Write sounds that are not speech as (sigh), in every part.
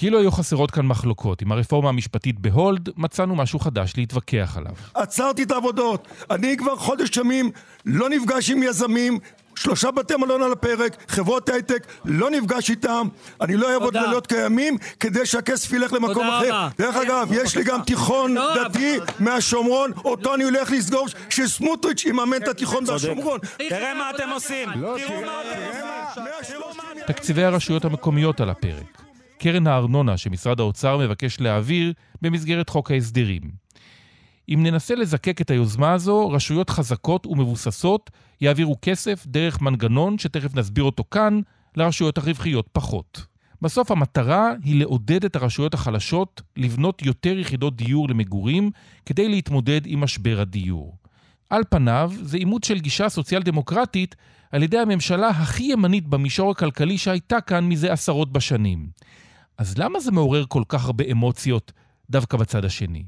כאילו היו חסרות כאן מחלוקות. עם הרפורמה המשפטית ברולד, מצאנו משהו חדש להתווכח עליו. עצרתי את העבודות. אני כבר חודש ימים לא נפגש עם יזמים, שלושה בתי מלון על הפרק, חברות הייטק, לא נפגש איתם, אני לא אעבוד לילות כימים כדי שהכסף ילך למקום אחר. דרך אגב, יש לי גם תיכון דתי מהשומרון, אותו אני הולך לסגור, שסמוטריץ' יממן את התיכון מהשומרון. תראה מה אתם עושים. לא, תראו מה אתם עושים. תקציבי הרשויות המקומיות על הפרק. קרן הארנונה שמשרד האוצר מבקש להעביר במסגרת חוק ההסדרים. אם ננסה לזקק את היוזמה הזו, רשויות חזקות ומבוססות יעבירו כסף דרך מנגנון שתכף נסביר אותו כאן, לרשויות הרווחיות פחות. בסוף המטרה היא לעודד את הרשויות החלשות לבנות יותר יחידות דיור למגורים כדי להתמודד עם משבר הדיור. על פניו, זה אימוץ של גישה סוציאל דמוקרטית על ידי הממשלה הכי ימנית במישור הכלכלי שהייתה כאן מזה עשרות בשנים. אז למה זה מעורר כל כך הרבה אמוציות דווקא בצד השני?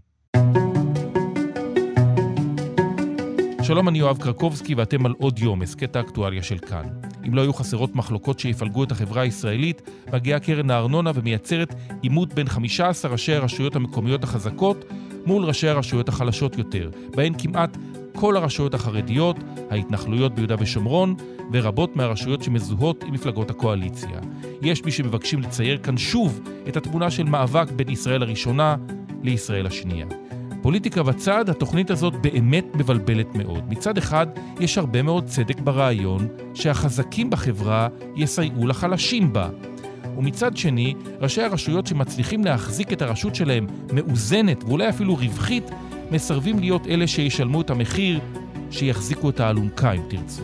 שלום, אני יואב קרקובסקי ואתם על עוד יום, הסכת האקטואליה של כאן. אם לא היו חסרות מחלוקות שיפלגו את החברה הישראלית, מגיעה קרן הארנונה ומייצרת עימות בין 15 ראשי הרשויות המקומיות החזקות מול ראשי הרשויות החלשות יותר, בהן כמעט כל הרשויות החרדיות, ההתנחלויות ביהודה ושומרון, ורבות מהרשויות שמזוהות עם מפלגות הקואליציה. יש מי שמבקשים לצייר כאן שוב את התמונה של מאבק בין ישראל הראשונה לישראל השנייה. פוליטיקה בצד, התוכנית הזאת באמת מבלבלת מאוד. מצד אחד, יש הרבה מאוד צדק ברעיון שהחזקים בחברה יסייעו לחלשים בה. ומצד שני, ראשי הרשויות שמצליחים להחזיק את הרשות שלהם מאוזנת ואולי אפילו רווחית, מסרבים להיות אלה שישלמו את המחיר, שיחזיקו את האלונקה אם תרצו.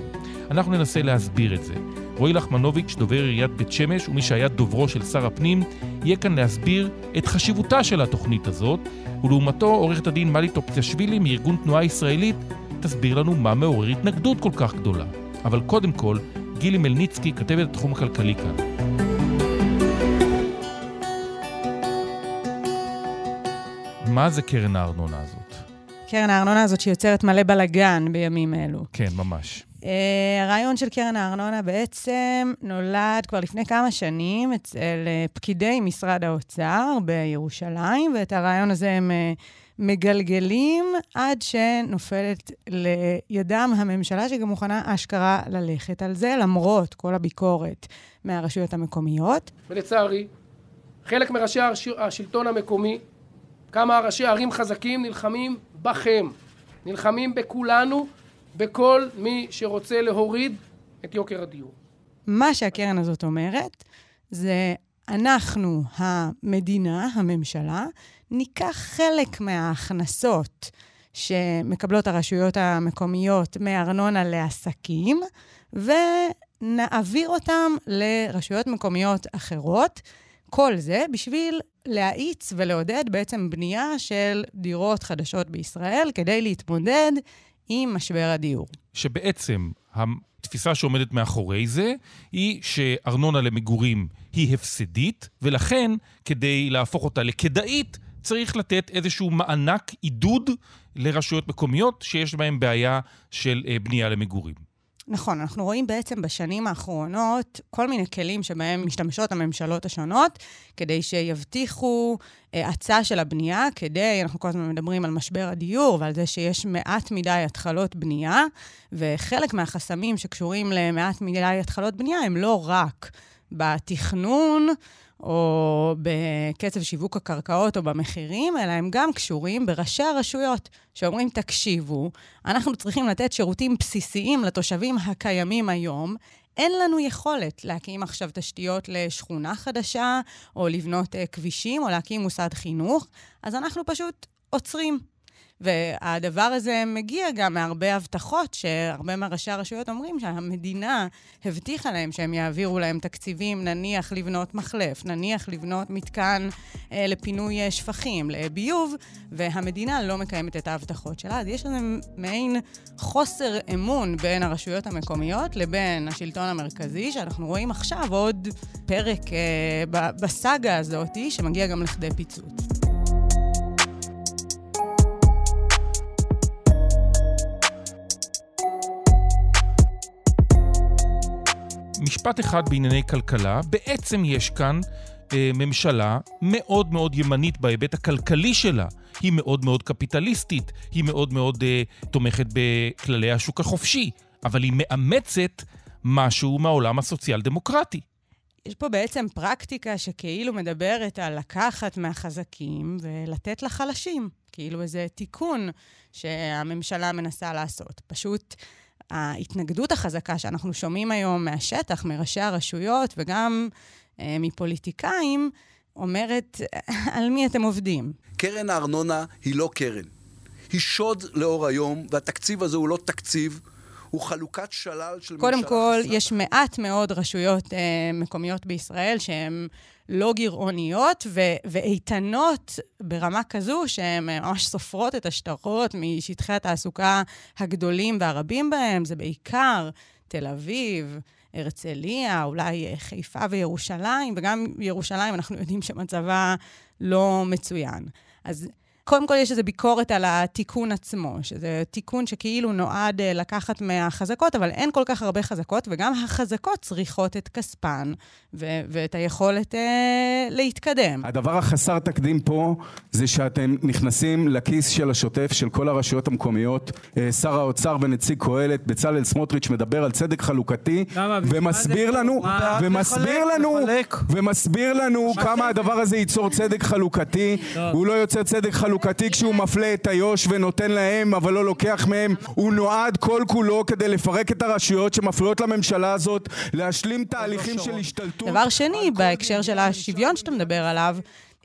אנחנו ננסה להסביר את זה. רועי לחמנוביץ', דובר עיריית בית שמש ומי שהיה דוברו של שר הפנים, יהיה כאן להסביר את חשיבותה של התוכנית הזאת, ולעומתו עורכת הדין מלי טופצ'שווילי מארגון תנועה ישראלית תסביר לנו מה מעורר התנגדות כל כך גדולה. אבל קודם כל, גילי מלניצקי, כתבת התחום הכלכלי כאן. מה זה קרן הארנונה הזאת? קרן הארנונה הזאת שיוצרת מלא בלאגן בימים אלו. כן, ממש. Uh, הרעיון של קרן הארנונה בעצם נולד כבר לפני כמה שנים אצל uh, פקידי משרד האוצר בירושלים, ואת הרעיון הזה הם uh, מגלגלים עד שנופלת לידם הממשלה, שגם מוכנה אשכרה ללכת על זה, למרות כל הביקורת מהרשויות המקומיות. ולצערי, חלק מראשי הרש... השלטון המקומי, כמה ראשי ערים חזקים נלחמים בכם, נלחמים בכולנו, בכל מי שרוצה להוריד את יוקר הדיור. מה שהקרן הזאת אומרת, זה אנחנו, המדינה, הממשלה, ניקח חלק מההכנסות שמקבלות הרשויות המקומיות מארנונה לעסקים, ונעביר אותם לרשויות מקומיות אחרות. כל זה בשביל להאיץ ולעודד בעצם בנייה של דירות חדשות בישראל כדי להתמודד עם משבר הדיור. שבעצם התפיסה שעומדת מאחורי זה היא שארנונה למגורים היא הפסדית, ולכן כדי להפוך אותה לכדאית צריך לתת איזשהו מענק עידוד לרשויות מקומיות שיש בהן בעיה של אה, בנייה למגורים. נכון, אנחנו רואים בעצם בשנים האחרונות כל מיני כלים שבהם משתמשות הממשלות השונות כדי שיבטיחו אה, הצעה של הבנייה, כדי, אנחנו כל הזמן מדברים על משבר הדיור ועל זה שיש מעט מדי התחלות בנייה, וחלק מהחסמים שקשורים למעט מדי התחלות בנייה הם לא רק בתכנון, או בקצב שיווק הקרקעות או במחירים, אלא הם גם קשורים בראשי הרשויות, שאומרים, תקשיבו, אנחנו צריכים לתת שירותים בסיסיים לתושבים הקיימים היום. אין לנו יכולת להקים עכשיו תשתיות לשכונה חדשה, או לבנות uh, כבישים, או להקים מוסד חינוך, אז אנחנו פשוט עוצרים. והדבר הזה מגיע גם מהרבה הבטחות שהרבה מראשי הרשויות אומרים שהמדינה הבטיחה להם שהם יעבירו להם תקציבים, נניח לבנות מחלף, נניח לבנות מתקן אה, לפינוי אה, שפכים, לביוב, והמדינה לא מקיימת את ההבטחות שלה. אז יש לנו מעין חוסר אמון בין הרשויות המקומיות לבין השלטון המרכזי, שאנחנו רואים עכשיו עוד פרק אה, בסאגה הזאת, שמגיע גם לכדי פיצוץ. משפט אחד בענייני כלכלה, בעצם יש כאן אה, ממשלה מאוד מאוד ימנית בהיבט הכלכלי שלה. היא מאוד מאוד קפיטליסטית, היא מאוד מאוד אה, תומכת בכללי השוק החופשי, אבל היא מאמצת משהו מהעולם הסוציאל-דמוקרטי. יש פה בעצם פרקטיקה שכאילו מדברת על לקחת מהחזקים ולתת לחלשים. כאילו איזה תיקון שהממשלה מנסה לעשות. פשוט ההתנגדות החזקה שאנחנו שומעים היום מהשטח, מראשי הרשויות וגם אה, מפוליטיקאים, אומרת, (laughs) על מי אתם עובדים? קרן הארנונה היא לא קרן. היא שוד לאור היום, והתקציב הזה הוא לא תקציב, הוא חלוקת שלל של ממשלה... קודם כל, חסרה. יש מעט מאוד רשויות אה, מקומיות בישראל שהן לא גירעוניות ו- ואיתנות ברמה כזו שהן ממש סופרות את השטרות משטחי התעסוקה הגדולים והרבים בהם. זה בעיקר תל אביב, הרצליה, אולי חיפה וירושלים, וגם ירושלים, אנחנו יודעים שמצבה לא מצוין. אז קודם כל יש איזו ביקורת על התיקון עצמו, שזה תיקון שכאילו נועד אה, לקחת מהחזקות, אבל אין כל כך הרבה חזקות, וגם החזקות צריכות את כספן ו- ואת היכולת אה, להתקדם. הדבר החסר תקדים פה זה שאתם נכנסים לכיס של השוטף של כל הרשויות המקומיות. אה, שר האוצר ונציג קהלת, בצלאל סמוטריץ', מדבר על צדק חלוקתי, ומסביר לנו, ומסביר לנו, ומסביר לנו כמה הדבר הזה ייצור צדק חלוקתי. הוא לא יוצר צדק חלוקתי. חלוקתי כשהוא מפלה את איו"ש ונותן להם אבל לא לוקח מהם הוא נועד כל כולו כדי לפרק את הרשויות שמפריעות לממשלה הזאת להשלים תהליכים של השתלטות דבר שני, בהקשר של השוויון שאתה מדבר עליו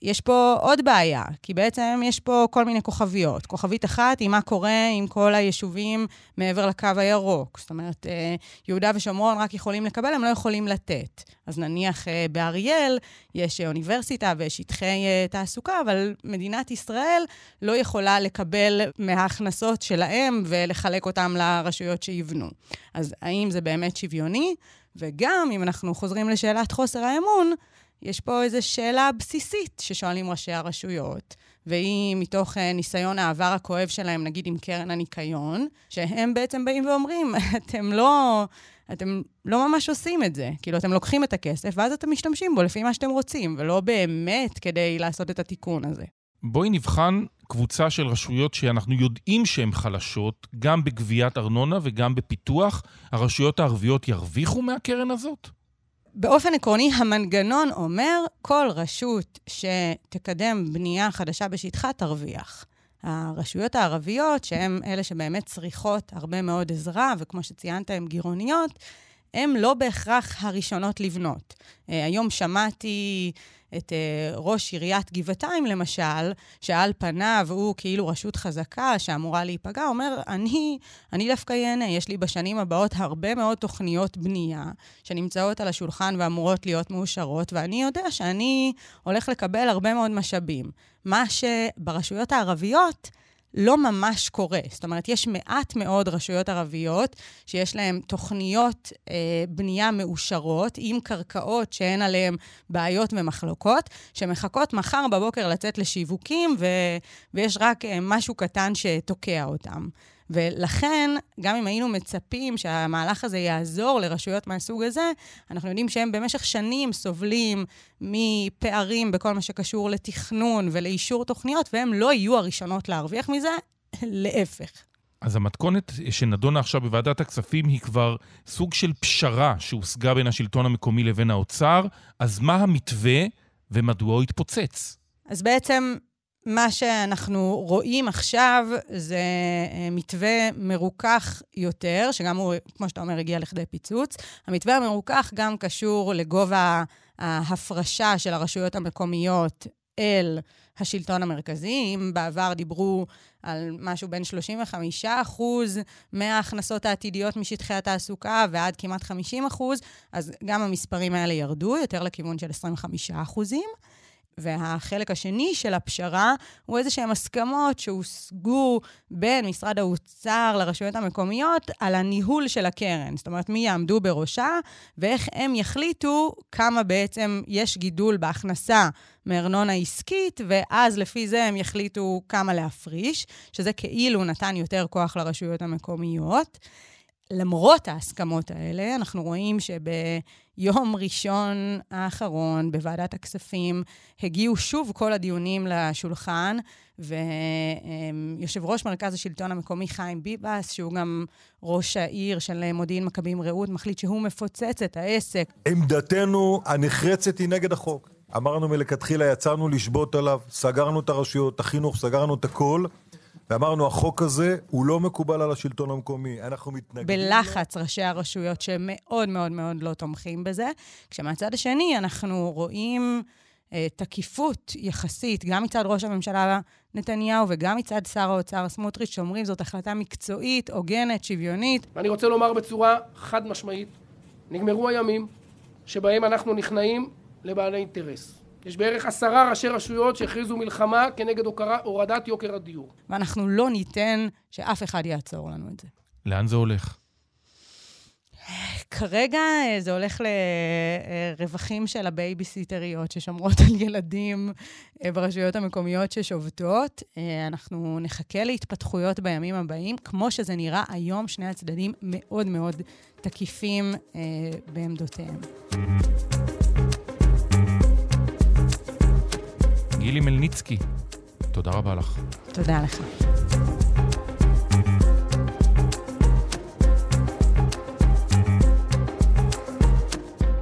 יש פה עוד בעיה, כי בעצם יש פה כל מיני כוכביות. כוכבית אחת היא מה קורה עם כל היישובים מעבר לקו הירוק. זאת אומרת, אה, יהודה ושומרון רק יכולים לקבל, הם לא יכולים לתת. אז נניח אה, באריאל יש אוניברסיטה ושטחי אה, תעסוקה, אבל מדינת ישראל לא יכולה לקבל מההכנסות שלהם ולחלק אותם לרשויות שיבנו. אז האם זה באמת שוויוני? וגם, אם אנחנו חוזרים לשאלת חוסר האמון, יש פה איזו שאלה בסיסית ששואלים ראשי הרשויות, והיא מתוך uh, ניסיון העבר הכואב שלהם, נגיד עם קרן הניקיון, שהם בעצם באים ואומרים, (laughs) אתם לא... אתם לא ממש עושים את זה. כאילו, אתם לוקחים את הכסף, ואז אתם משתמשים בו לפי מה שאתם רוצים, ולא באמת כדי לעשות את התיקון הזה. בואי נבחן קבוצה של רשויות שאנחנו יודעים שהן חלשות, גם בגביית ארנונה וגם בפיתוח. הרשויות הערביות ירוויחו מהקרן הזאת? באופן עקרוני, המנגנון אומר, כל רשות שתקדם בנייה חדשה בשטחה תרוויח. הרשויות הערביות, שהן אלה שבאמת צריכות הרבה מאוד עזרה, וכמו שציינת, הן גירעוניות, הן לא בהכרח הראשונות לבנות. אה, היום שמעתי את uh, ראש עיריית גבעתיים, למשל, שעל פניו הוא כאילו רשות חזקה שאמורה להיפגע, אומר, אני, אני דווקא ייהנה, יש לי בשנים הבאות הרבה מאוד תוכניות בנייה שנמצאות על השולחן ואמורות להיות מאושרות, ואני יודע שאני הולך לקבל הרבה מאוד משאבים. מה שברשויות הערביות... לא ממש קורה. זאת אומרת, יש מעט מאוד רשויות ערביות שיש להן תוכניות אה, בנייה מאושרות, עם קרקעות שאין עליהן בעיות ומחלוקות, שמחכות מחר בבוקר לצאת לשיווקים, ו, ויש רק אה, משהו קטן שתוקע אותן. ולכן, גם אם היינו מצפים שהמהלך הזה יעזור לרשויות מהסוג הזה, אנחנו יודעים שהם במשך שנים סובלים מפערים בכל מה שקשור לתכנון ולאישור תוכניות, והם לא יהיו הראשונות להרוויח מזה, להפך. אז המתכונת שנדונה עכשיו בוועדת הכספים היא כבר סוג של פשרה שהושגה בין השלטון המקומי לבין האוצר, אז מה המתווה ומדוע הוא התפוצץ? אז בעצם מה שאנחנו רואים עכשיו זה אה, מתווה מרוכך יותר, שגם הוא, כמו שאתה אומר, הגיע לכדי פיצוץ. המתווה המרוכך גם קשור לגובה ההפרשה של הרשויות המקומיות אל השלטון המרכזי. אם בעבר דיברו על משהו בין 35 אחוז מההכנסות העתידיות משטחי התעסוקה ועד כמעט 50 אחוז, אז גם המספרים האלה ירדו יותר לכיוון של 25 אחוזים. והחלק השני של הפשרה הוא איזה שהן הסכמות שהושגו בין משרד האוצר לרשויות המקומיות על הניהול של הקרן. זאת אומרת, מי יעמדו בראשה ואיך הם יחליטו כמה בעצם יש גידול בהכנסה מארנונה עסקית, ואז לפי זה הם יחליטו כמה להפריש, שזה כאילו נתן יותר כוח לרשויות המקומיות. למרות ההסכמות האלה, אנחנו רואים שביום ראשון האחרון בוועדת הכספים הגיעו שוב כל הדיונים לשולחן, ויושב ראש מרכז השלטון המקומי חיים ביבס, שהוא גם ראש העיר של מודיעין מכבים רעות, מחליט שהוא מפוצץ את העסק. עמדתנו הנחרצת היא נגד החוק. אמרנו מלכתחילה, יצאנו לשבות עליו, סגרנו את הרשויות, החינוך, סגרנו את הכל. ואמרנו, החוק הזה הוא לא מקובל על השלטון המקומי, אנחנו מתנגדים... בלחץ ראשי הרשויות שמאוד מאוד מאוד לא תומכים בזה, כשמהצד השני אנחנו רואים אה, תקיפות יחסית, גם מצד ראש הממשלה נתניהו וגם מצד שר האוצר סמוטריץ', שאומרים זאת החלטה מקצועית, הוגנת, שוויונית. ואני רוצה לומר בצורה חד משמעית, נגמרו הימים שבהם אנחנו נכנעים לבעלי אינטרס. יש בערך עשרה ראשי רשויות שהכריזו מלחמה כנגד הורדת יוקר הדיור. ואנחנו לא ניתן שאף אחד יעצור לנו את זה. לאן זה הולך? כרגע אה, זה הולך לרווחים של הבייביסיטריות ששומרות על ילדים אה, ברשויות המקומיות ששובתות. אה, אנחנו נחכה להתפתחויות בימים הבאים. כמו שזה נראה היום, שני הצדדים מאוד מאוד תקיפים בעמדותיהם. גילי מלניצקי, תודה רבה לך. תודה לך.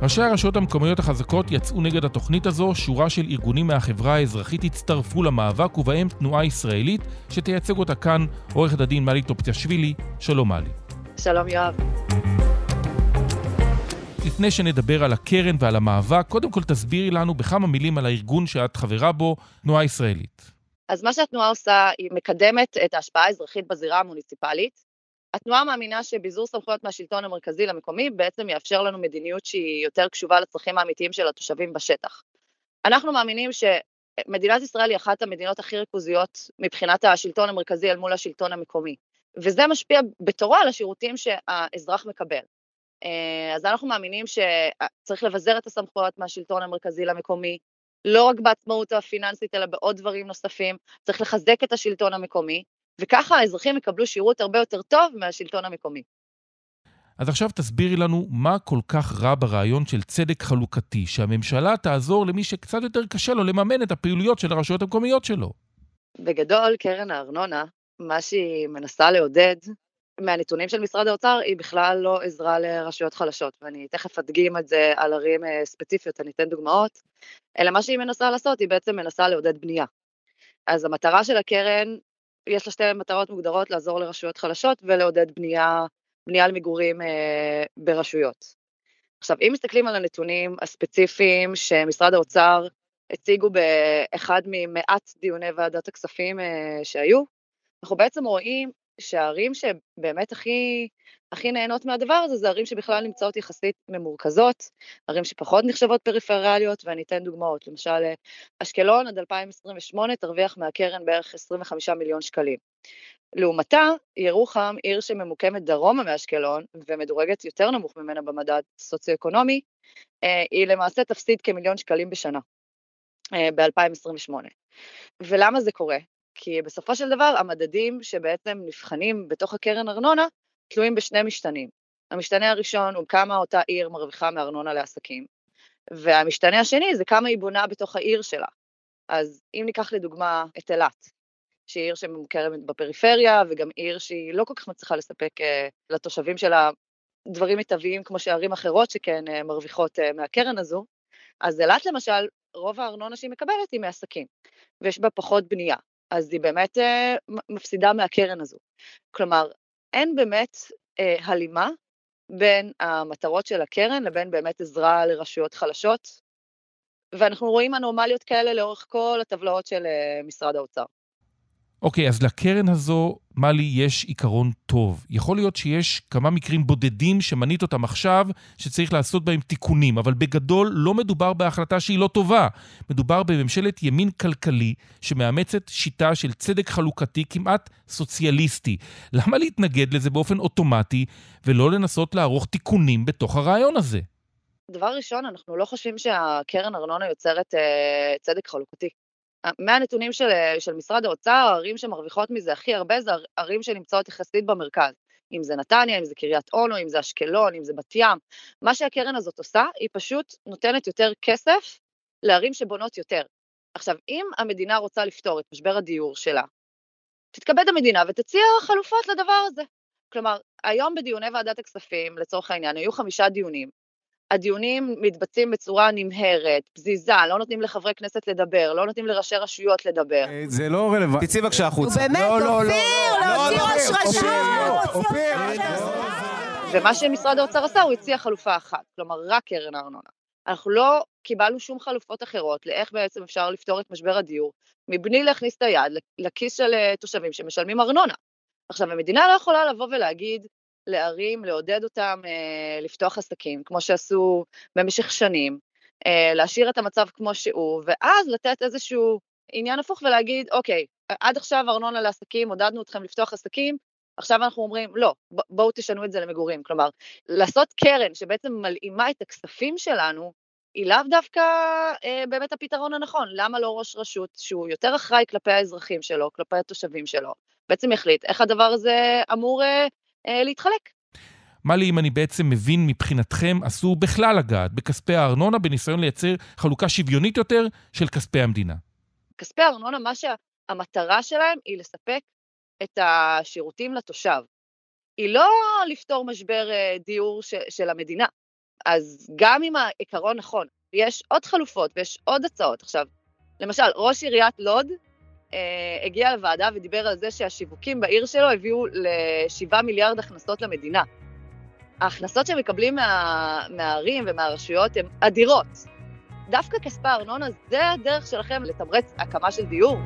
ראשי הרשויות המקומיות החזקות יצאו נגד התוכנית הזו, שורה של ארגונים מהחברה האזרחית הצטרפו למאבק, ובהם תנועה ישראלית שתייצג אותה כאן עורכת הדין מלי טופציאשווילי. שלום מלי. שלום יואב. לפני שנדבר על הקרן ועל המאבק, קודם כל תסבירי לנו בכמה מילים על הארגון שאת חברה בו, תנועה ישראלית. אז מה שהתנועה עושה, היא מקדמת את ההשפעה האזרחית בזירה המוניציפלית. התנועה מאמינה שביזור סמכויות מהשלטון המרכזי למקומי בעצם יאפשר לנו מדיניות שהיא יותר קשובה לצרכים האמיתיים של התושבים בשטח. אנחנו מאמינים שמדינת ישראל היא אחת המדינות הכי ריכוזיות מבחינת השלטון המרכזי אל מול השלטון המקומי, וזה משפיע בתורו על השירותים שהאזרח מקבל. אה, אז אנחנו מאמינים שצריך לבזר את הסמכויות מהשלטון המרכזי למקומי, לא רק בעצמאות הפיננסית, אלא בעוד דברים נוספים. צריך לחזק את השלטון המקומי, וככה האזרחים יקבלו שירות הרבה יותר טוב מהשלטון המקומי. אז עכשיו תסבירי לנו מה כל כך רע ברעיון של צדק חלוקתי, שהממשלה תעזור למי שקצת יותר קשה לו לממן את הפעילויות של הרשויות המקומיות שלו. בגדול, קרן הארנונה, מה שהיא מנסה לעודד מהנתונים של משרד האוצר היא בכלל לא עזרה לרשויות חלשות, ואני תכף אדגים את זה על ערים אה, ספציפיות, אני אתן דוגמאות, אלא מה שהיא מנסה לעשות, היא בעצם מנסה לעודד בנייה. אז המטרה של הקרן, יש לה שתי מטרות מוגדרות, לעזור לרשויות חלשות ולעודד בנייה, בנייה למגורים אה, ברשויות. עכשיו, אם מסתכלים על הנתונים הספציפיים שמשרד האוצר הציגו באחד ממעט דיוני ועדת הכספים אה, שהיו, אנחנו בעצם רואים שהערים שבאמת הכי, הכי נהנות מהדבר הזה, זה ערים שבכלל נמצאות יחסית ממורכזות, ערים שפחות נחשבות פריפריאליות, ואני אתן דוגמאות, למשל אשקלון עד 2028 תרוויח מהקרן בערך 25 מיליון שקלים. לעומתה, ירוחם, עיר שממוקמת דרומה מאשקלון ומדורגת יותר נמוך ממנה במדד סוציו-אקונומי, אה, היא למעשה תפסיד כמיליון שקלים בשנה אה, ב-2028. ולמה זה קורה? כי בסופו של דבר המדדים שבעצם נבחנים בתוך הקרן ארנונה תלויים בשני משתנים. המשתנה הראשון הוא כמה אותה עיר מרוויחה מארנונה לעסקים, והמשתנה השני זה כמה היא בונה בתוך העיר שלה. אז אם ניקח לדוגמה את אילת, שהיא עיר שממוכרת בפריפריה, וגם עיר שהיא לא כל כך מצליחה לספק uh, לתושבים שלה דברים מיטביים כמו שערים אחרות שכן uh, מרוויחות uh, מהקרן הזו, אז אילת למשל, רוב הארנונה שהיא מקבלת היא מעסקים, ויש בה פחות בנייה. אז היא באמת אה, מפסידה מהקרן הזו. כלומר, אין באמת אה, הלימה בין המטרות של הקרן לבין באמת עזרה לרשויות חלשות, ואנחנו רואים אנומליות כאלה לאורך כל הטבלאות של אה, משרד האוצר. אוקיי, אז לקרן הזו, מלי, יש עיקרון טוב. יכול להיות שיש כמה מקרים בודדים שמנית אותם עכשיו, שצריך לעשות בהם תיקונים, אבל בגדול לא מדובר בהחלטה שהיא לא טובה. מדובר בממשלת ימין כלכלי שמאמצת שיטה של צדק חלוקתי כמעט סוציאליסטי. למה להתנגד לזה באופן אוטומטי, ולא לנסות לערוך תיקונים בתוך הרעיון הזה? דבר ראשון, אנחנו לא חושבים שהקרן ארנונה יוצרת אה, צדק חלוקתי. מהנתונים של, של משרד האוצר, הערים שמרוויחות מזה הכי הרבה זה ערים שנמצאות יחסית במרכז. אם זה נתניה, אם זה קריית אונו, אם זה אשקלון, אם זה בת ים. מה שהקרן הזאת עושה, היא פשוט נותנת יותר כסף לערים שבונות יותר. עכשיו, אם המדינה רוצה לפתור את משבר הדיור שלה, תתכבד המדינה ותציע חלופות לדבר הזה. כלומר, היום בדיוני ועדת הכספים, לצורך העניין, היו חמישה דיונים. הדיונים מתבצעים בצורה נמהרת, פזיזה, לא נותנים לחברי כנסת לדבר, לא נותנים לראשי רשויות לדבר. אה, זה לא רלוונטי. תצאי בבקשה החוצה. באמת, אופיר, להוציא ראש רשות! ומה שמשרד האוצר עשה, הוא הציע חלופה אחת, כלומר, רק קרן הארנונה. אנחנו לא קיבלנו שום חלופות אחרות לאיך בעצם אפשר לפתור את משבר הדיור, מבלי להכניס את היד לכיס של אה, תושבים שמשלמים ארנונה. עכשיו, המדינה לא יכולה לבוא ולהגיד לערים, לעודד אותם אה, לפתוח עסקים, כמו שעשו במשך שנים, אה, להשאיר את המצב כמו שהוא, ואז לתת איזשהו עניין הפוך ולהגיד, אוקיי, עד עכשיו ארנונה לעסקים, עודדנו אתכם לפתוח עסקים, עכשיו אנחנו אומרים, לא, בואו תשנו את זה למגורים. כלומר, לעשות קרן שבעצם מלאימה את הכספים שלנו, היא לאו דווקא אה, באמת הפתרון הנכון. למה לא ראש רשות שהוא יותר אחראי כלפי האזרחים שלו, כלפי התושבים שלו, בעצם יחליט איך הדבר הזה אמור אה, אה, להתחלק? מלי, אם אני בעצם מבין מבחינתכם, אסור בכלל לגעת בכספי הארנונה בניסיון לייצר חלוקה שוויונית יותר של כספי המדינה. כספי הארנונה, מה שהמטרה שלהם היא לספק את השירותים לתושב. היא לא לפתור משבר אה, דיור ש, של המדינה. אז גם אם העיקרון נכון, יש עוד חלופות ויש עוד הצעות. עכשיו, למשל, ראש עיריית לוד הגיע לוועדה ודיבר על זה שהשיווקים בעיר שלו הביאו ל-7 מיליארד הכנסות למדינה. ההכנסות שהם מקבלים מה, מהערים ומהרשויות הן אדירות. דווקא כספי הארנונה זה הדרך שלכם לתמרץ הקמה של דיור.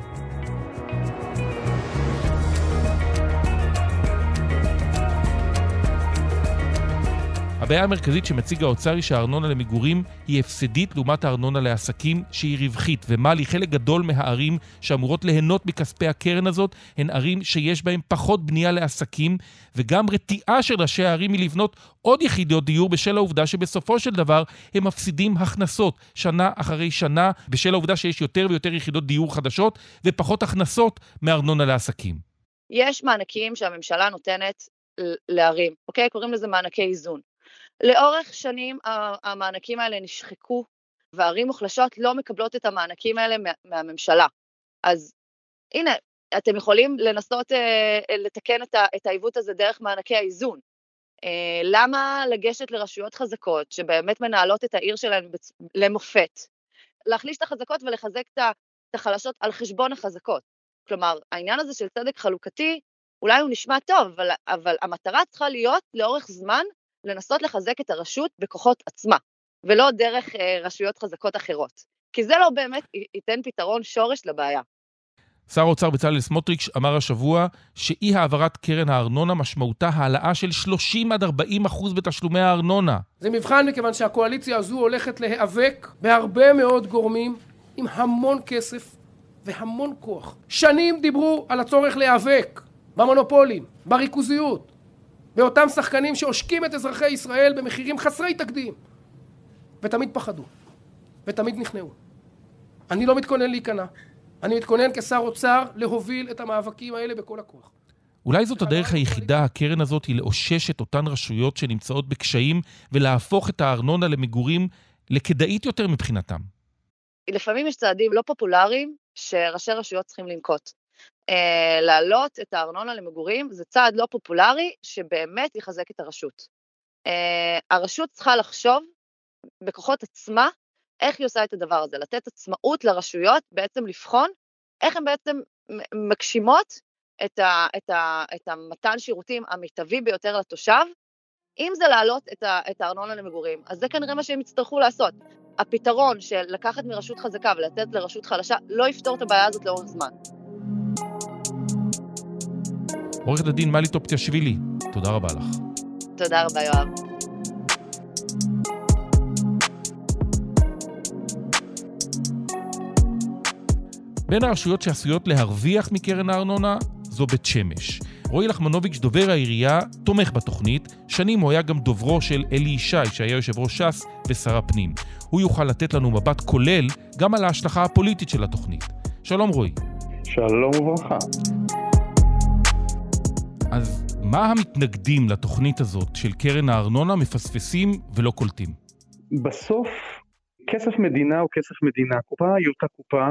הבעיה המרכזית שמציג האוצר היא שהארנונה למגורים היא הפסדית לעומת הארנונה לעסקים שהיא רווחית. ומלי, חלק גדול מהערים שאמורות ליהנות מכספי הקרן הזאת הן ערים שיש בהן פחות בנייה לעסקים, וגם רתיעה של ראשי הערים מלבנות עוד יחידות דיור בשל העובדה שבסופו של דבר הם מפסידים הכנסות שנה אחרי שנה, בשל העובדה שיש יותר ויותר יחידות דיור חדשות ופחות הכנסות מארנונה לעסקים. יש מענקים שהממשלה נותנת לערים, אוקיי? קוראים לזה מענקי איזון. לאורך שנים המענקים האלה נשחקו, וערים מוחלשות לא מקבלות את המענקים האלה מה, מהממשלה. אז הנה, אתם יכולים לנסות אה, לתקן את, את העיוות הזה דרך מענקי האיזון. אה, למה לגשת לרשויות חזקות שבאמת מנהלות את העיר שלהן בצ... למופת? להחליש את החזקות ולחזק את החלשות על חשבון החזקות. כלומר, העניין הזה של צדק חלוקתי, אולי הוא נשמע טוב, אבל, אבל המטרה צריכה להיות לאורך זמן לנסות לחזק את הרשות בכוחות עצמה, ולא דרך אה, רשויות חזקות אחרות. כי זה לא באמת ייתן פתרון שורש לבעיה. שר האוצר בצלאל סמוטריץ' אמר השבוע שאי העברת קרן הארנונה משמעותה העלאה של 30 עד 40 אחוז בתשלומי הארנונה. זה מבחן מכיוון שהקואליציה הזו הולכת להיאבק בהרבה מאוד גורמים עם המון כסף והמון כוח. שנים דיברו על הצורך להיאבק במונופולים, בריכוזיות, באותם שחקנים שעושקים את אזרחי ישראל במחירים חסרי תקדים. ותמיד פחדו, ותמיד נכנעו. אני לא מתכונן להיכנע. אני מתכונן כשר אוצר להוביל את המאבקים האלה בכל הכוח. אולי זאת הדרך היחידה, הקרן הזאת, היא לאושש את אותן רשויות שנמצאות בקשיים ולהפוך את הארנונה למגורים לכדאית יותר מבחינתם. לפעמים יש צעדים לא פופולריים שראשי רשויות צריכים לנקוט. אה, להעלות את הארנונה למגורים זה צעד לא פופולרי שבאמת יחזק את הרשות. אה, הרשות צריכה לחשוב בכוחות עצמה איך היא עושה את הדבר הזה, לתת עצמאות לרשויות בעצם לבחון איך הן בעצם מגשימות את, ה, את, ה, את המתן שירותים המיטבי ביותר לתושב, אם זה להעלות את, ה, את הארנונה למגורים, אז זה כנראה מה שהם יצטרכו לעשות. הפתרון של לקחת מרשות חזקה ולתת לרשות חלשה לא יפתור את הבעיה הזאת לאורך זמן. עורכת הדין מלי טופטיאשווילי, תודה רבה לך. תודה רבה, יואב. בין הרשויות שעשויות להרוויח מקרן הארנונה זו בית שמש. רועי לחמנוביץ', דובר העירייה, תומך בתוכנית. שנים הוא היה גם דוברו של אלי ישי, שהיה יושב ראש ש"ס ושר הפנים. הוא יוכל לתת לנו מבט כולל גם על ההשלכה הפוליטית של התוכנית. שלום רועי. שלום וברכה. אז מה המתנגדים לתוכנית הזאת של קרן הארנונה מפספסים ולא קולטים? בסוף כסף מדינה הוא כסף מדינה, קופה היא אותה קופה.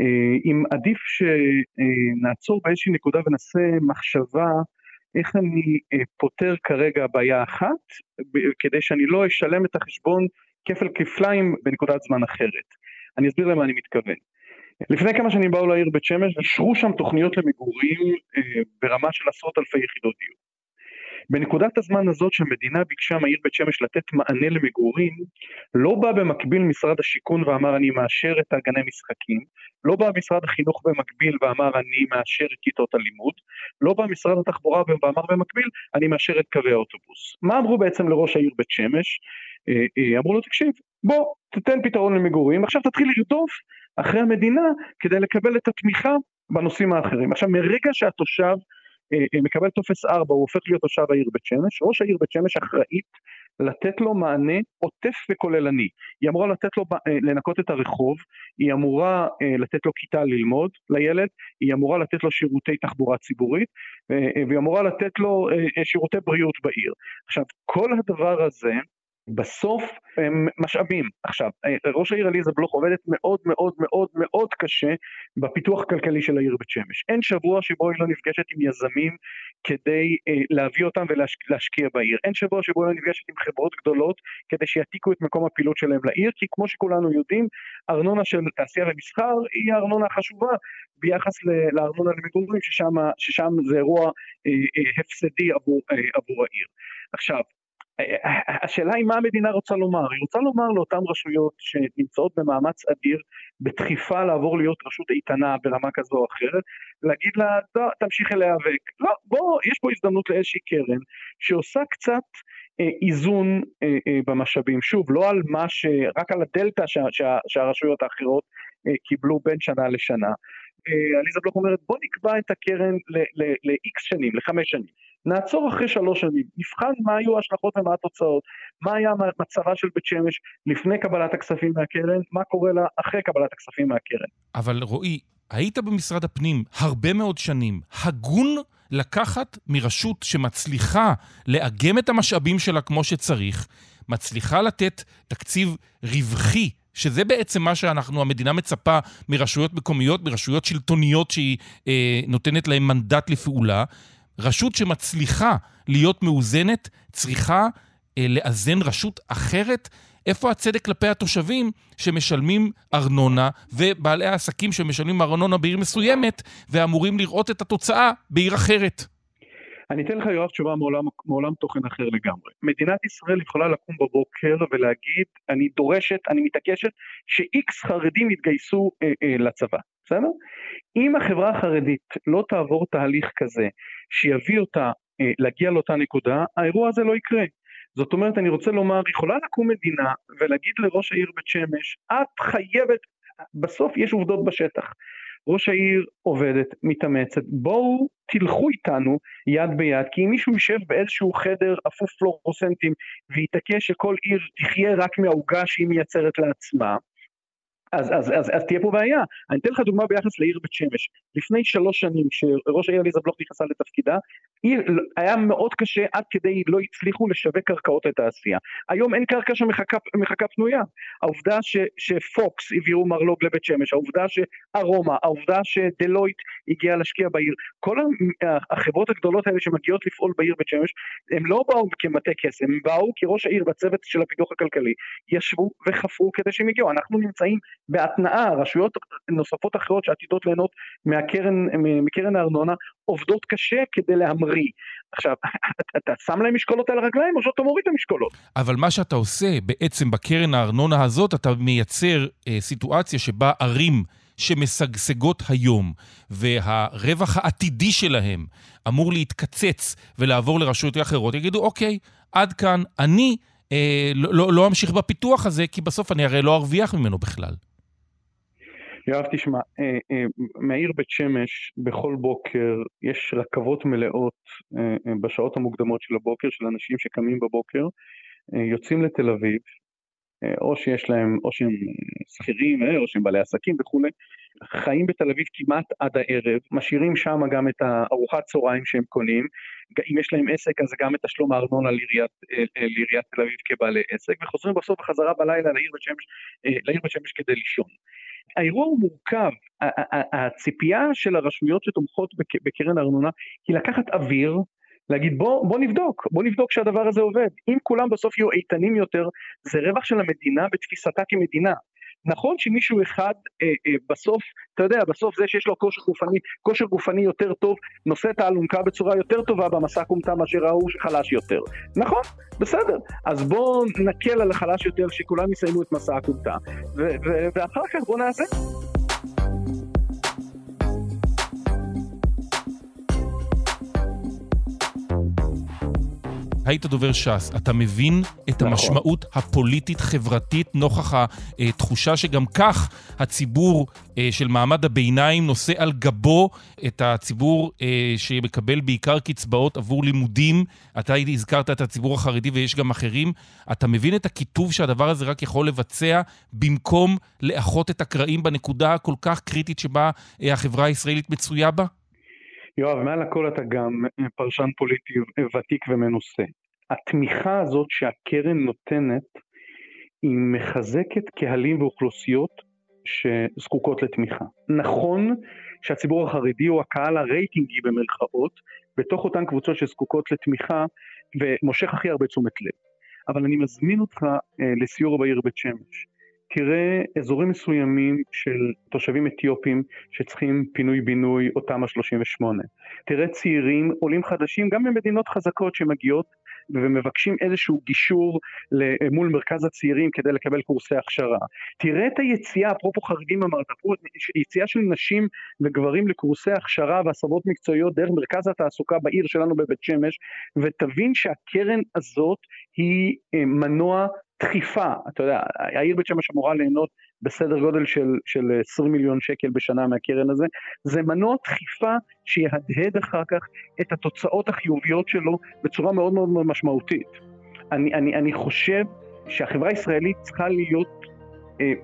אה, אם עדיף שנעצור באיזושהי נקודה ונעשה מחשבה איך אני אה, פותר כרגע בעיה אחת, כדי שאני לא אשלם את החשבון כפל כפליים בנקודת זמן אחרת. אני אסביר למה אני מתכוון. לפני כמה שנים באו לעיר בית שמש, אישרו שם תוכניות למגורים אה, ברמה של עשרות אלפי יחידות דיור. בנקודת הזמן הזאת שהמדינה ביקשה מהעיר בית שמש לתת מענה למגורים, לא בא במקביל משרד השיכון ואמר אני מאשר את הגני משחקים, לא בא משרד החינוך במקביל ואמר אני מאשר את כיתות הלימוד, לא בא משרד התחבורה ואמר במקביל אני מאשר את קווי האוטובוס. מה אמרו בעצם לראש העיר בית שמש? אה, אה, אמרו לו תקשיב בוא תתן פתרון למגורים עכשיו תתחיל לרדוף אחרי המדינה כדי לקבל את התמיכה בנושאים האחרים. עכשיו מרגע שהתושב אה, אה, מקבל טופס 4, הוא הופך להיות תושב העיר בית שמש, ראש העיר בית שמש אחראית לתת לו מענה עוטף וכוללני. היא אמורה לתת לו, אה, לנקות את הרחוב, היא אמורה לתת לו כיתה ללמוד לילד, היא אמורה לתת לו שירותי תחבורה ציבורית, והיא אמורה לתת לו שירותי בריאות בעיר. עכשיו, כל הדבר הזה בסוף הם משאבים. עכשיו, ראש העיר עליזה בלוך עובדת מאוד מאוד מאוד מאוד קשה בפיתוח הכלכלי של העיר בית שמש. אין שבוע שבו היא לא נפגשת עם יזמים כדי אה, להביא אותם ולהשקיע בעיר. אין שבוע שבו היא לא נפגשת עם חברות גדולות כדי שיעתיקו את מקום הפעילות שלהם לעיר, כי כמו שכולנו יודעים, ארנונה של תעשייה ומסחר היא הארנונה החשובה ביחס לארנונה למגורים, ששם, ששם זה אירוע אה, אה, הפסדי עבור, אה, עבור העיר. עכשיו, השאלה היא מה המדינה רוצה לומר, היא רוצה לומר לאותן רשויות שנמצאות במאמץ אדיר בדחיפה לעבור להיות רשות איתנה ברמה כזו או אחרת, להגיד לה לא, תמשיכי להיאבק, לא בוא יש פה הזדמנות לאיזושהי קרן שעושה קצת אה, איזון אה, אה, במשאבים, שוב לא על מה ש... רק על הדלתא שה, שה, שהרשויות האחרות קיבלו בין שנה לשנה, עליזה בלוך אומרת בוא נקבע את הקרן ל-X שנים, לחמש שנים נעצור אחרי שלוש שנים, נבחן מה היו ההשלכות ומה התוצאות, מה היה מצבה של בית שמש לפני קבלת הכספים מהקרן, מה קורה לה אחרי קבלת הכספים מהקרן. אבל רועי, היית במשרד הפנים הרבה מאוד שנים, הגון לקחת מרשות שמצליחה לאגם את המשאבים שלה כמו שצריך, מצליחה לתת תקציב רווחי שזה בעצם מה שאנחנו, המדינה מצפה מרשויות מקומיות, מרשויות שלטוניות שהיא אה, נותנת להן מנדט לפעולה, רשות שמצליחה להיות מאוזנת צריכה אה, לאזן רשות אחרת? איפה הצדק כלפי התושבים שמשלמים ארנונה ובעלי העסקים שמשלמים ארנונה בעיר מסוימת ואמורים לראות את התוצאה בעיר אחרת? אני אתן לך יואב תשובה מעולם, מעולם תוכן אחר לגמרי. מדינת ישראל יכולה לקום בבוקר ולהגיד אני דורשת, אני מתעקשת שאיקס חרדים יתגייסו אה, אה, לצבא, בסדר? אם החברה החרדית לא תעבור תהליך כזה שיביא אותה אה, להגיע לאותה נקודה, האירוע הזה לא יקרה. זאת אומרת, אני רוצה לומר, יכולה לקום מדינה ולהגיד לראש העיר בית שמש, את חייבת, בסוף יש עובדות בשטח. ראש העיר עובדת, מתאמצת, בואו תלכו איתנו יד ביד, כי אם מישהו יישב באיזשהו חדר אפוף פלורוסנטים ויתעקש שכל עיר תחיה רק מהעוגה שהיא מייצרת לעצמה, אז, אז, אז, אז תהיה פה בעיה. אני אתן לך דוגמה ביחס לעיר בית שמש. לפני שלוש שנים, כשראש העיר עליזה בלוך נכנסה לתפקידה, היה מאוד קשה עד כדי לא הצליחו לשווק קרקעות לתעשייה. היום אין קרקע שמחכה פנויה. העובדה ש, שפוקס הביאו מרלוג לבית שמש, העובדה שארומה, העובדה שדלויט הגיעה להשקיע בעיר, כל החברות הגדולות האלה שמגיעות לפעול בעיר בית שמש, הם לא באו כמטה קסם, הם באו כי ראש העיר בצוות של הפיתוח הכלכלי ישבו וחפרו כדי שהם יגיעו. אנחנו נמצאים בהתנעה, רשויות נוספות אחרות שעתידות ליהנות מהקרן, מקרן הארנונה עובדות קשה כדי להמריא. עכשיו, אתה שם להם משקולות על הרגליים או שאתה מוריד את המשקולות? אבל מה שאתה עושה בעצם בקרן הארנונה הזאת, אתה מייצר אה, סיטואציה שבה ערים שמשגשגות היום, והרווח העתידי שלהם אמור להתקצץ ולעבור לרשויות אחרות, יגידו, אוקיי, עד כאן, אני אה, לא, לא, לא אמשיך בפיתוח הזה, כי בסוף אני הרי לא ארוויח ממנו בכלל. יואב, תשמע, אה, אה, מהעיר בית שמש בכל בוקר יש רכבות מלאות אה, בשעות המוקדמות של הבוקר, של אנשים שקמים בבוקר, יוצאים לתל אביב, או שיש להם, או שהם שכירים, או שהם בעלי עסקים וכולי, חיים בתל אביב כמעט עד הערב, משאירים שם גם את הארוחת צהריים שהם קונים, אם יש להם עסק אז גם את תשלום הארנונה לעיריית, לעיריית תל אביב כבעלי עסק, וחוזרים בסוף בחזרה בלילה לעיר בית שמש, לעיר בית שמש כדי לישון. האירוע הוא מורכב, הציפייה של הרשויות שתומכות בקרן הארנונה היא לקחת אוויר, להגיד בוא, בוא נבדוק, בוא נבדוק שהדבר הזה עובד. אם כולם בסוף יהיו איתנים יותר, זה רווח של המדינה בתפיסתה כמדינה. נכון שמישהו אחד אה, אה, בסוף, אתה יודע, בסוף זה שיש לו כושר גופני, כושר גופני יותר טוב, נושא את האלונקה בצורה יותר טובה במסע כומתה מאשר ההוא שחלש יותר. נכון, בסדר. אז בואו נקל על החלש יותר, שכולם יסיימו את מסע הכומתה, ואחר כך בואו נעשה. היית דובר ש"ס, אתה מבין את נכון. המשמעות הפוליטית-חברתית נוכח התחושה שגם כך הציבור אה, של מעמד הביניים נושא על גבו את הציבור אה, שמקבל בעיקר קצבאות עבור לימודים. אתה הזכרת את הציבור החרדי ויש גם אחרים. אתה מבין את הקיטוב שהדבר הזה רק יכול לבצע במקום לאחות את הקרעים בנקודה הכל כך קריטית שבה אה, החברה הישראלית מצויה בה? יואב, מעל הכל אתה גם פרשן פוליטי ותיק ומנוסה. התמיכה הזאת שהקרן נותנת היא מחזקת קהלים ואוכלוסיות שזקוקות לתמיכה. נכון שהציבור החרדי הוא הקהל הרייטינגי במרכאות בתוך אותן קבוצות שזקוקות לתמיכה ומושך הכי הרבה תשומת לב. אבל אני מזמין אותך אה, לסיור בעיר בית שמש. תראה אזורים מסוימים של תושבים אתיופים שצריכים פינוי-בינוי או תמ"א 38. תראה צעירים, עולים חדשים, גם ממדינות חזקות שמגיעות ומבקשים איזשהו גישור מול מרכז הצעירים כדי לקבל קורסי הכשרה. תראה את היציאה, אפרופו חרדים אמרת, יציאה של נשים וגברים לקורסי הכשרה והסבות מקצועיות דרך מרכז התעסוקה בעיר שלנו בבית שמש, ותבין שהקרן הזאת היא אה, מנוע דחיפה, אתה יודע, העיר בית שמש אמורה ליהנות בסדר גודל של, של 20 מיליון שקל בשנה מהקרן הזה, זה מנוע דחיפה שיהדהד אחר כך את התוצאות החיוביות שלו בצורה מאוד מאוד משמעותית. אני, אני, אני חושב שהחברה הישראלית צריכה להיות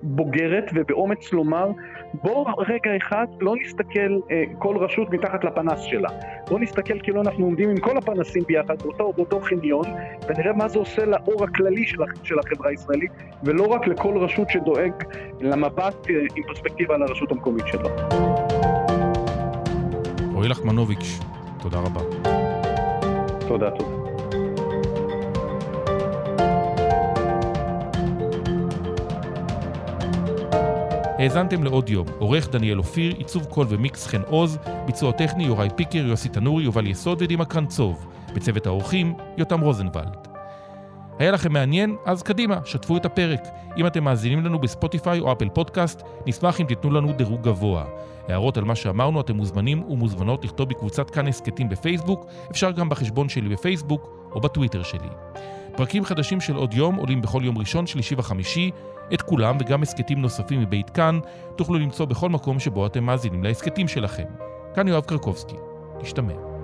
בוגרת ובאומץ לומר בואו רגע אחד לא נסתכל אה, כל רשות מתחת לפנס שלה בואו נסתכל כאילו אנחנו עומדים עם כל הפנסים ביחד באותו, באותו חניון ונראה מה זה עושה לאור הכללי של, של החברה הישראלית ולא רק לכל רשות שדואג למבט אה, עם פרספקטיבה על הרשות המקומית שלו. רועי לחמנוביץ', תודה רבה. תודה, תודה. האזנתם לעוד יום, עורך דניאל אופיר, עיצוב קול ומיקס חן עוז, ביצוע טכני יוראי פיקר, יוסי תנורי, יובל יסוד ודימה קרנצוב, בצוות האורחים יותם רוזנבלד. היה לכם מעניין? אז קדימה, שתפו את הפרק. אם אתם מאזינים לנו בספוטיפיי או אפל פודקאסט, נשמח אם תיתנו לנו דירוג גבוה. הערות על מה שאמרנו אתם מוזמנים ומוזמנות לכתוב בקבוצת כאן הסכתים בפייסבוק, אפשר גם בחשבון שלי בפייסבוק או בטוויטר שלי. פרקים חדשים של עוד יום עולים בכל יום ראשון, שלישי וחמישי. את כולם וגם הסכתים נוספים מבית כאן תוכלו למצוא בכל מקום שבו אתם מאזינים להסכתים שלכם. כאן יואב קרקובסקי. נשתמע.